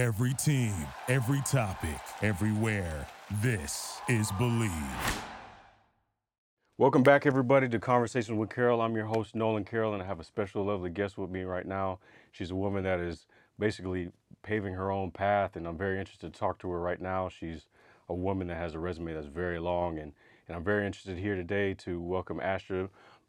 Every team, every topic, everywhere. This is Believe. Welcome back, everybody, to Conversations with Carroll. I'm your host, Nolan Carroll, and I have a special, lovely guest with me right now. She's a woman that is basically paving her own path, and I'm very interested to talk to her right now. She's a woman that has a resume that's very long, and, and I'm very interested here today to welcome Astrid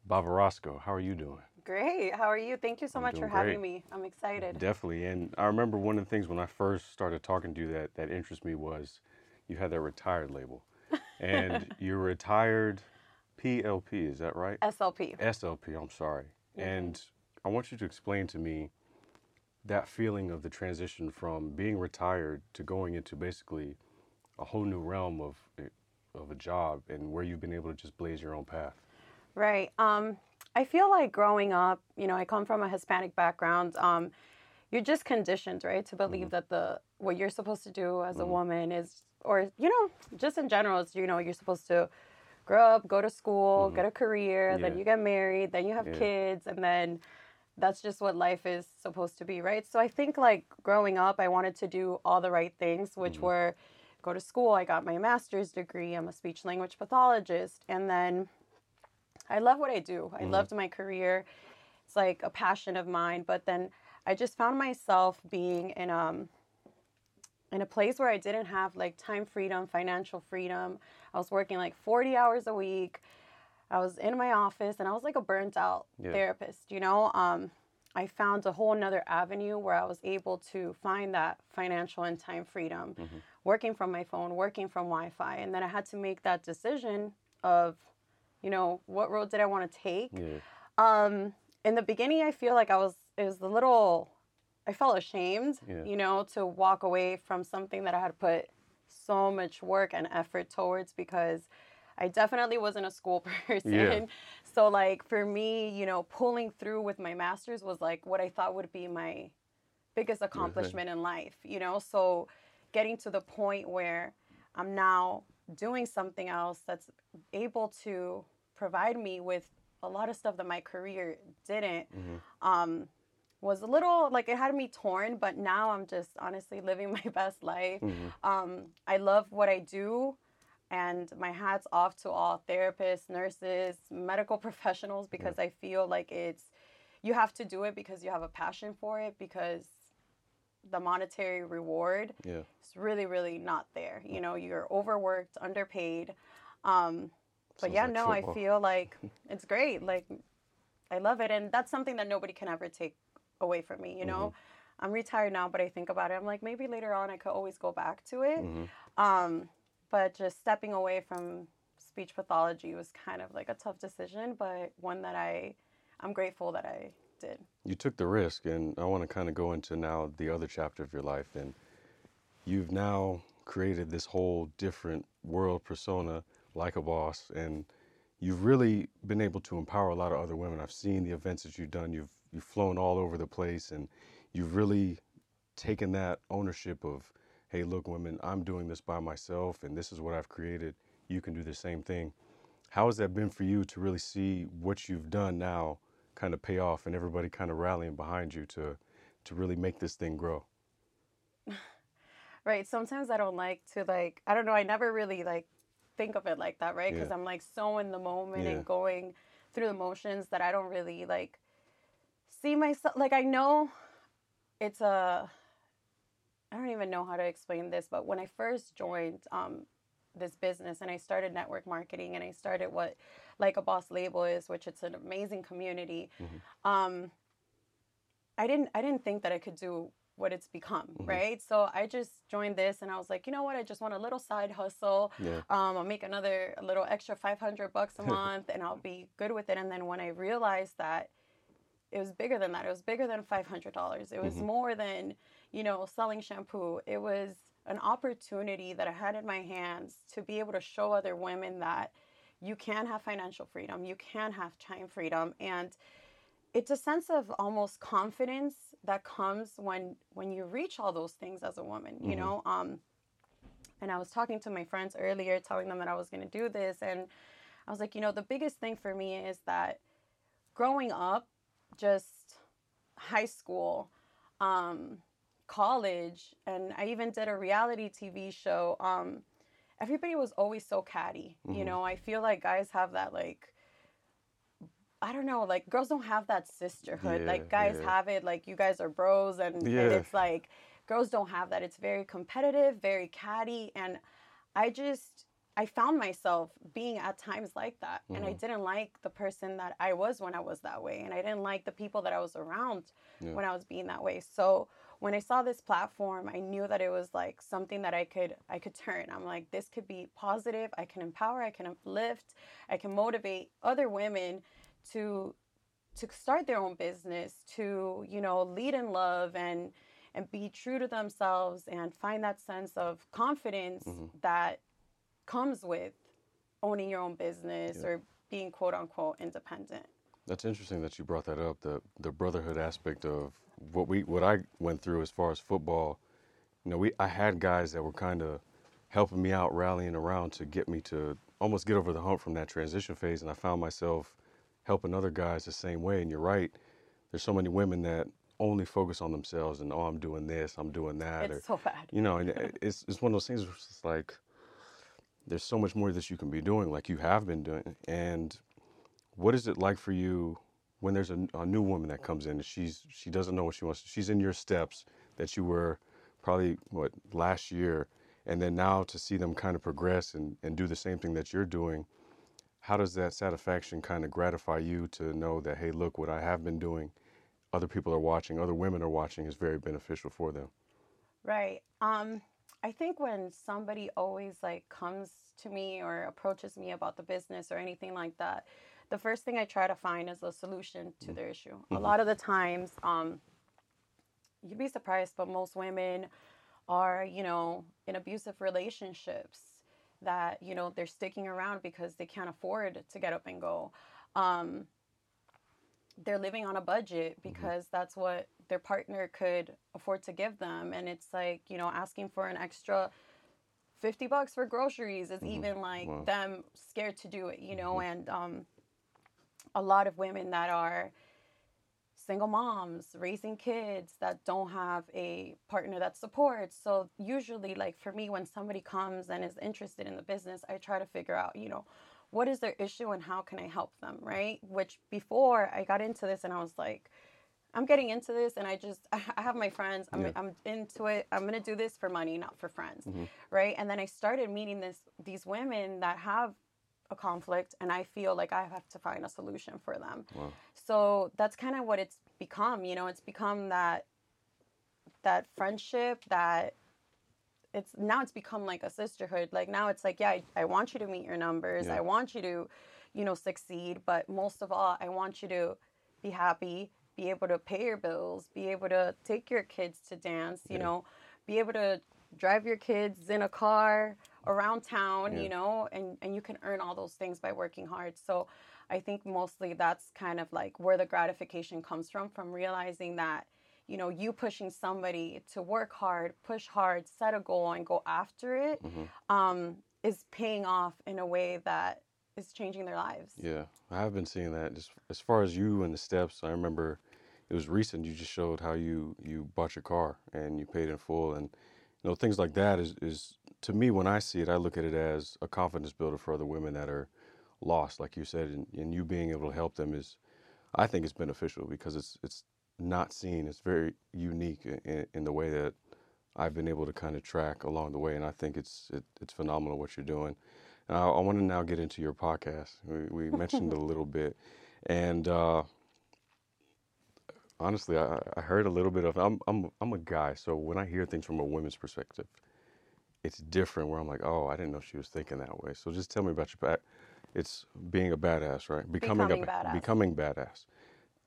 Bavaresco. How are you doing? Great. How are you? Thank you so I'm much for having great. me. I'm excited. Definitely. And I remember one of the things when I first started talking to you that, that interested me was you had that retired label. And you're retired PLP, is that right? SLP. SLP, I'm sorry. And I want you to explain to me that feeling of the transition from being retired to going into basically a whole new realm of of a job and where you've been able to just blaze your own path. Right. Um, I feel like growing up, you know, I come from a Hispanic background. Um, you're just conditioned, right, to believe Mm-hmm. that the what you're supposed to do as a woman is, or you know, just in general, is you know, you're supposed to grow up, go to school, get a career, then Mm-hmm. You get married, then you have Yeah. kids, and then that's just what life is supposed to be, right? So I think like growing up, I wanted to do all the right things, which Mm-hmm. were go to school. I got my master's degree. I'm a speech language pathologist, and then I love what I do. I loved my career. It's like a passion of mine. But then I just found myself being in um in a place where I didn't have like time freedom, financial freedom. I was working like 40 hours a week. I was in my office and I was like a burnt out Yeah. therapist, you know? Um I found a whole nother avenue where I was able to find that financial and time freedom, working from my phone, working from Wi-Fi, and then I had to make that decision of, you know, what road did I want to take? Yeah. Um, in the beginning, I feel like I was it was a little, I felt ashamed, Yeah. you know, to walk away from something that I had put so much work and effort towards because I definitely wasn't a school person. Yeah. So like for me, you know, pulling through with my masters was like what I thought would be my biggest accomplishment in life, you know? So getting to the point where I'm now doing something else that's able to provide me with a lot of stuff that my career didn't um was a little like it had me torn but now i'm just honestly living my best life. Um i love what i do and my hat's off to all therapists nurses medical professionals because i feel like it's you have to do it because you have a passion for it because the monetary reward Yeah. it's really really not there. You know you're overworked underpaid um but Sounds yeah like no football. i feel like it's great like i love it and that's something that nobody can ever take away from me you know Mm-hmm. i'm retired now but i think about it i'm like maybe later on i could always go back to it Mm-hmm. um but just stepping away from speech pathology was kind of like a tough decision but one that i i'm grateful that i did You took the risk, and I want to kind of go into now the other chapter of your life. And you've now created this whole different world persona, like a boss, and you've really been able to empower a lot of other women. I've seen the events that you've done. You've you've flown all over the place, and you've really taken that ownership of, hey, look, women, I'm doing this by myself, and this is what I've created. You can do the same thing. How has that been for you to really see what you've done now kind of pay off and everybody kind of rallying behind you to to really make this thing grow? right sometimes i don't like to like i don't know i never really like think of it like that right because Yeah. i'm like so in the moment Yeah. and going through the motions that i don't really like see myself like i know it's a i don't even know how to explain this but when i first joined um this business and i started network marketing and i started what like a boss label is which it's an amazing community um i didn't i didn't think that i could do what it's become right so i just joined this and i was like you know what i just want a little side hustle Yeah. um, I'll make another a little extra 500 bucks a month and I'll be good with it. And then when I realized that it was bigger than that, it was bigger than $500. It was more than, you know, selling shampoo. It was an opportunity that I had in my hands to be able to show other women that you can have financial freedom, you can have time freedom. And it's a sense of almost confidence that comes when when you reach all those things as a woman you know um and i was talking to my friends earlier telling them that i was going to do this and i was like you know the biggest thing for me is that growing up just high school um college and I even did a reality TV show, um, everybody was always so catty. You Mhm. know, I feel like guys have that like I don't know, like girls don't have that sisterhood. Yeah, like guys yeah. have it, like you guys are bros and, and it's like girls don't have that. It's very competitive, very catty and I just I found myself being at times like that and I Mhm. didn't like the person that I was when I was that way and I didn't like the people that I was around Yeah. when I was being that way. So when I saw this platform, I knew that it was like something that I could I could turn. I'm like this could be positive. I can empower, I can uplift, I can motivate other women to to start their own business, to, you know, lead in love and and be true to themselves and find that sense of confidence Mhm. that comes with owning your own business Yeah. or being quote unquote independent. That's interesting that you brought that up. The the brotherhood aspect of what we what I went through as far as football. You know, we I had guys that were kind of helping me out, rallying around to get me to almost get over the hump from that transition phase, and I found myself helping other guys the same way. And you're right. There's so many women that only focus on themselves and oh, I'm doing this, I'm doing that, or It's so bad. you know, and it's it's one of those things where it's like there's so much more that you can be doing, like you have been doing. And what is it like for you when there's a, a new woman that comes in and she's she doesn't know what she wants? She's in your steps that you were probably what last year, and then now to see them kind of progress and, and do the same thing that you're doing. How does that satisfaction kind of gratify you to know that hey, look what I have been doing, other people are watching, other women are watching is very beneficial for them. Right. Um, I think when somebody always like comes to me or approaches me about the business or anything like that, the first thing I try to find is a solution to their issue. A Mhm. lot of the times, um, you'd be surprised, but most women are, you know, in abusive relationships that, you know, they're sticking around because they can't afford to get up and go. Um, they're living on a budget because that's what their partner could afford to give them and it's like you know asking for an extra 50 bucks for groceries is Mhm. even like Wow. them scared to do it you know and um a lot of women that are single moms raising kids that don't have a partner that supports so usually like for me when somebody comes and is interested in the business i try to figure out you know what is their issue and how can I help them, right? Which before I got into this and I was like, I'm getting into this and I just I have my friends. I'm Yeah. I'm into it. I'm gonna do this for money, not for friends, Mhm. right? And then I started meeting this these women that have a conflict and I feel like I have to find a solution for them. Wow. So that's kind of what it's become. You know, it's become that that friendship that it's now it's become like a sisterhood. Like now it's like, yeah, I, I want you to meet your numbers. Yeah. I want you to, you know, succeed. But most of all, I want you to be happy, be able to pay your bills, be able to take your kids to dance, you Yeah. know, be able to drive your kids in a car around town, Yeah. you know, and, and you can earn all those things by working hard. So I think mostly that's kind of like where the gratification comes from, from realizing that, you know, you pushing somebody to work hard, push hard, set a goal, and go after it, Mhm. um, is paying off in a way that is changing their lives. Yeah, I have been seeing that. Just as far as you and the steps, I remember it was recent. You just showed how you you bought your car and you paid in full, and you know things like that is is to me when I see it, I look at it as a confidence builder for other women that are lost, like you said, and, and you being able to help them is, I think it's beneficial because it's it's not seen. It's very unique in, in the way that I've been able to kind of track along the way, and I think it's it, it's phenomenal what you're doing. And I, I want to now get into your podcast. We, we mentioned a little bit, and uh, honestly, I, I heard a little bit of. I'm I'm I'm a guy, so when I hear things from a women's perspective, it's different. Where I'm like, oh, I didn't know she was thinking that way. So just tell me about your back. It's being a badass, right? Becoming, Becoming a badass. becoming badass.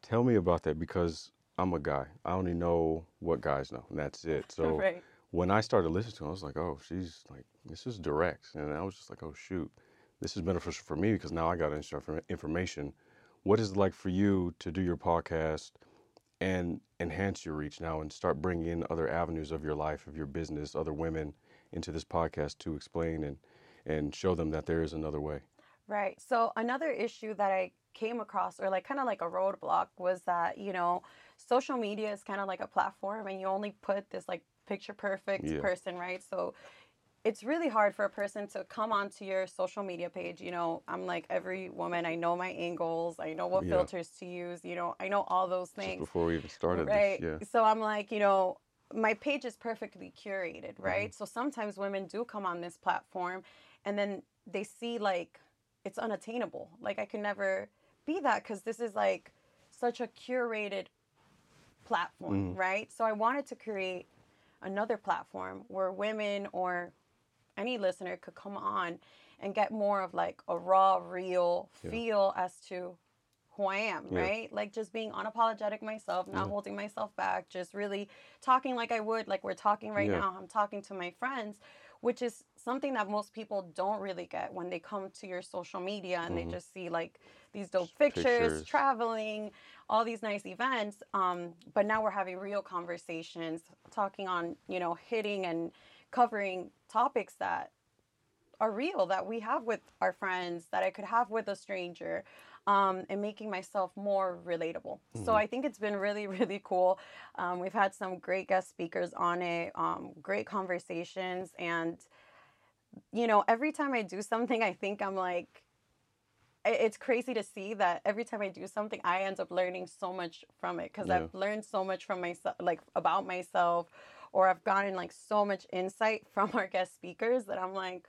Tell me about that because I'm a guy. I only know what guys know, and that's it. So right. when I started listening to her, I was like, oh, she's like, this is direct. And I was just like, oh, shoot, this is beneficial for me because now I got information. What is it like for you to do your podcast and enhance your reach now and start bringing in other avenues of your life, of your business, other women into this podcast to explain and, and show them that there is another way? Right. So another issue that I came across or like kind of like a roadblock was that you know social media is kind of like a platform and you only put this like picture perfect Yeah. person right so it's really hard for a person to come onto your social media page you know i'm like every woman i know my angles i know what Yeah. filters to use you know i know all those Just things before we even started right this, yeah. so i'm like you know my page is perfectly curated Mm-hmm. right so sometimes women do come on this platform and then they see like it's unattainable like i can never be that because this is like such a curated platform Mhm. right so i wanted to create another platform where women or any listener could come on and get more of like a raw real Yeah. feel as to who I am, Yeah. right? Like just being unapologetic myself, not Yeah. holding myself back, just really talking like I would, like we're talking right Yeah. now. I'm talking to my friends, which is something that most people don't really get when they come to your social media and they Mhm. just see like these dope pictures, pictures. traveling, all these nice events. Um, but now we're having real conversations, talking on, you know, hitting and covering topics that are real that we have with our friends that I could have with a stranger um, and making myself more relatable. So Mhm. I think it's been really, really cool. Um, we've had some great guest speakers on it, um, great conversations. And, you know, every time I do something, I think I'm like, it's crazy to see that every time I do something, I end up learning so much from it because Yeah. I've learned so much from myself, like about myself, or I've gotten like so much insight from our guest speakers that I'm like,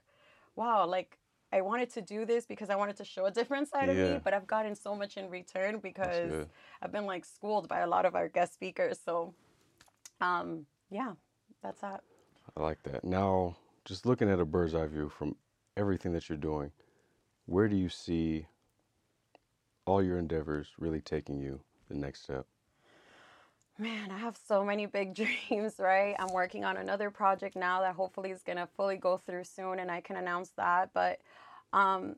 wow, like I wanted to do this because I wanted to show a different side of me, but I've gotten so much in return because. I've been like schooled by a lot of our guest speakers. So, um, yeah, that's that. I like that. Now, just looking at a bird's eye view from everything that you're doing, where do you see all your endeavors really taking you the next step? Man, I have so many big dreams, right? I'm working on another project now that hopefully is going to fully go through soon and I can announce that. But, um,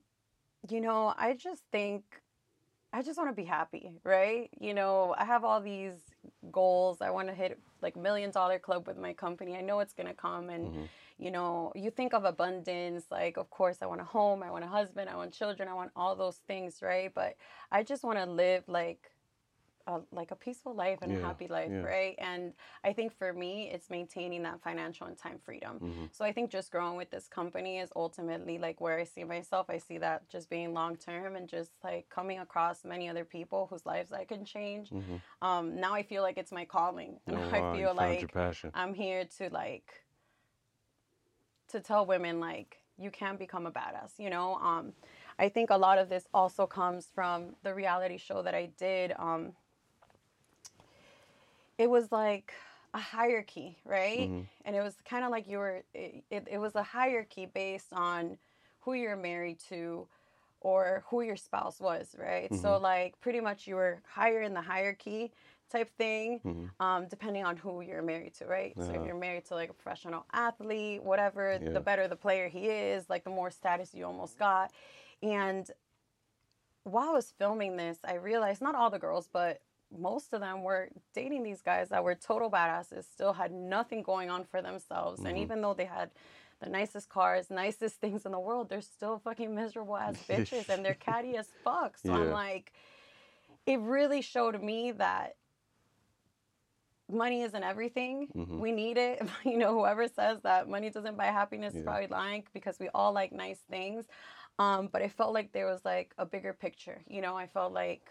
you know, I just think I just want to be happy, right? You know, I have all these goals. I want to hit like million dollar club with my company. I know it's going to come and Mhm. you know, you think of abundance, like of course I want a home, I want a husband, I want children, I want all those things, right? But I just want to live like a, like a peaceful life and a happy life, yeah. right? And I think for me, it's maintaining that financial and time freedom. Mhm. So I think just growing with this company is ultimately like where I see myself. I see that just being long term and just like coming across many other people whose lives I can change. Mhm. Um, now I feel like it's my calling, and Oh, I wow, feel like. I'm here to like to tell women like you can become a badass, you know? Um I think a lot of this also comes from the reality show that I did. Um it was like a hierarchy, right? Mhm. And it was kind of like you were it, it, it was a hierarchy based on who you're married to or who your spouse was, right? So Mhm. like pretty much you were higher in the hierarchy type thing Mhm. um, depending on who you're married to, right? So if Uh-huh. you're married to like a professional athlete, whatever, Yeah. the better the player he is, like the more status you almost got. And while I was filming this, I realized not all the girls, but most of them were dating these guys that were total badasses, still had nothing going on for themselves. And Mhm. even though they had the nicest cars, nicest things in the world, they're still fucking miserable ass bitches and they're catty as fuck. So I'm like, it really showed me that money isn't everything. Mhm. We need it. You know, whoever says that money doesn't buy happiness is probably lying because we all like nice things. Um, but I felt like there was like a bigger picture. You know, I felt like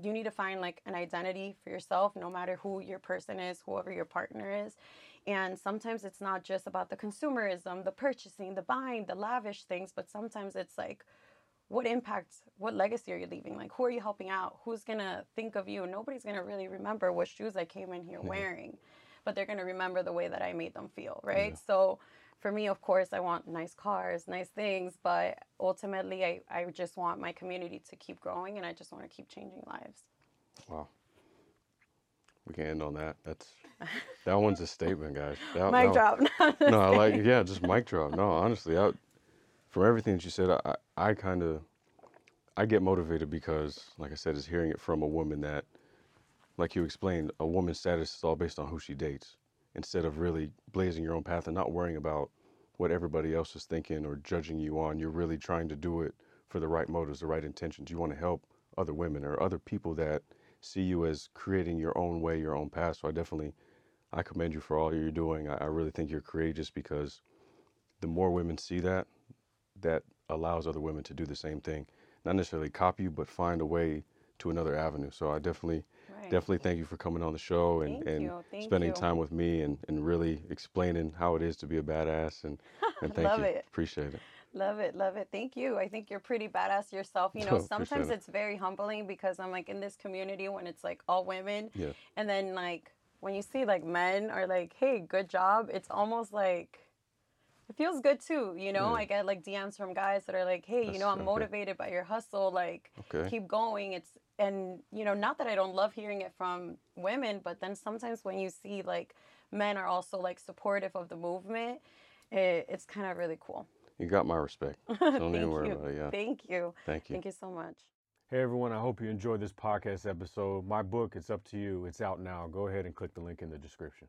you need to find like an identity for yourself, no matter who your person is, whoever your partner is. And sometimes it's not just about the consumerism, the purchasing, the buying, the lavish things, but sometimes it's like, what impact, what legacy are you leaving? Like, who are you helping out? Who's gonna think of you? Nobody's gonna really remember what shoes I came in here Yeah. wearing, but they're gonna remember the way that I made them feel, right? Yeah. So, for me, of course, I want nice cars, nice things, but ultimately, I, I just want my community to keep growing and I just want to keep changing lives. Wow. We can end on that. That's that one's a statement, guys. That, Mic that- drop. no, I like yeah, just mic drop. No, honestly, I, from everything that you said, I, I kind of, I get motivated because, like I said, is hearing it from a woman that, like you explained, a woman's status is all based on who she dates, instead of really blazing your own path and not worrying about what everybody else is thinking or judging you on. You're really trying to do it for the right motives, the right intentions. You want to help other women or other people that see you as creating your own way, your own path. So I definitely, I commend you for all you're doing. I, I really think you're courageous because the more women see that, that allows other women to do the same thing. Not necessarily copy you, but find a way to another avenue. So I definitely. Definitely thank you for coming on the show and, Thank and thank spending you. time with me and, and really explaining how it is to be a badass. And, and thank Love you. it. Appreciate it. Love it, love it. Thank you. I think you're pretty badass yourself. You know, Oh, sometimes it's very humbling because I'm like in this community when it's like all women. Yeah. And then like when you see like men are like, hey, good job, it's almost like it feels good too. You know, Yeah. I get like DMs from guys that are like, hey, you know, I'm okay. motivated by your hustle. Like, Okay. keep going. It's, and, you know, not that I don't love hearing it from women, but then sometimes when you see like men are also like supportive of the movement, it, it's kind of really cool. You got my respect. Don't Thank even worry you. about it. Yeah. Thank you. Thank you. Thank you so much. Hey everyone, I hope you enjoyed this podcast episode. My book, It's Up to You, it's out now. Go ahead and click the link in the description.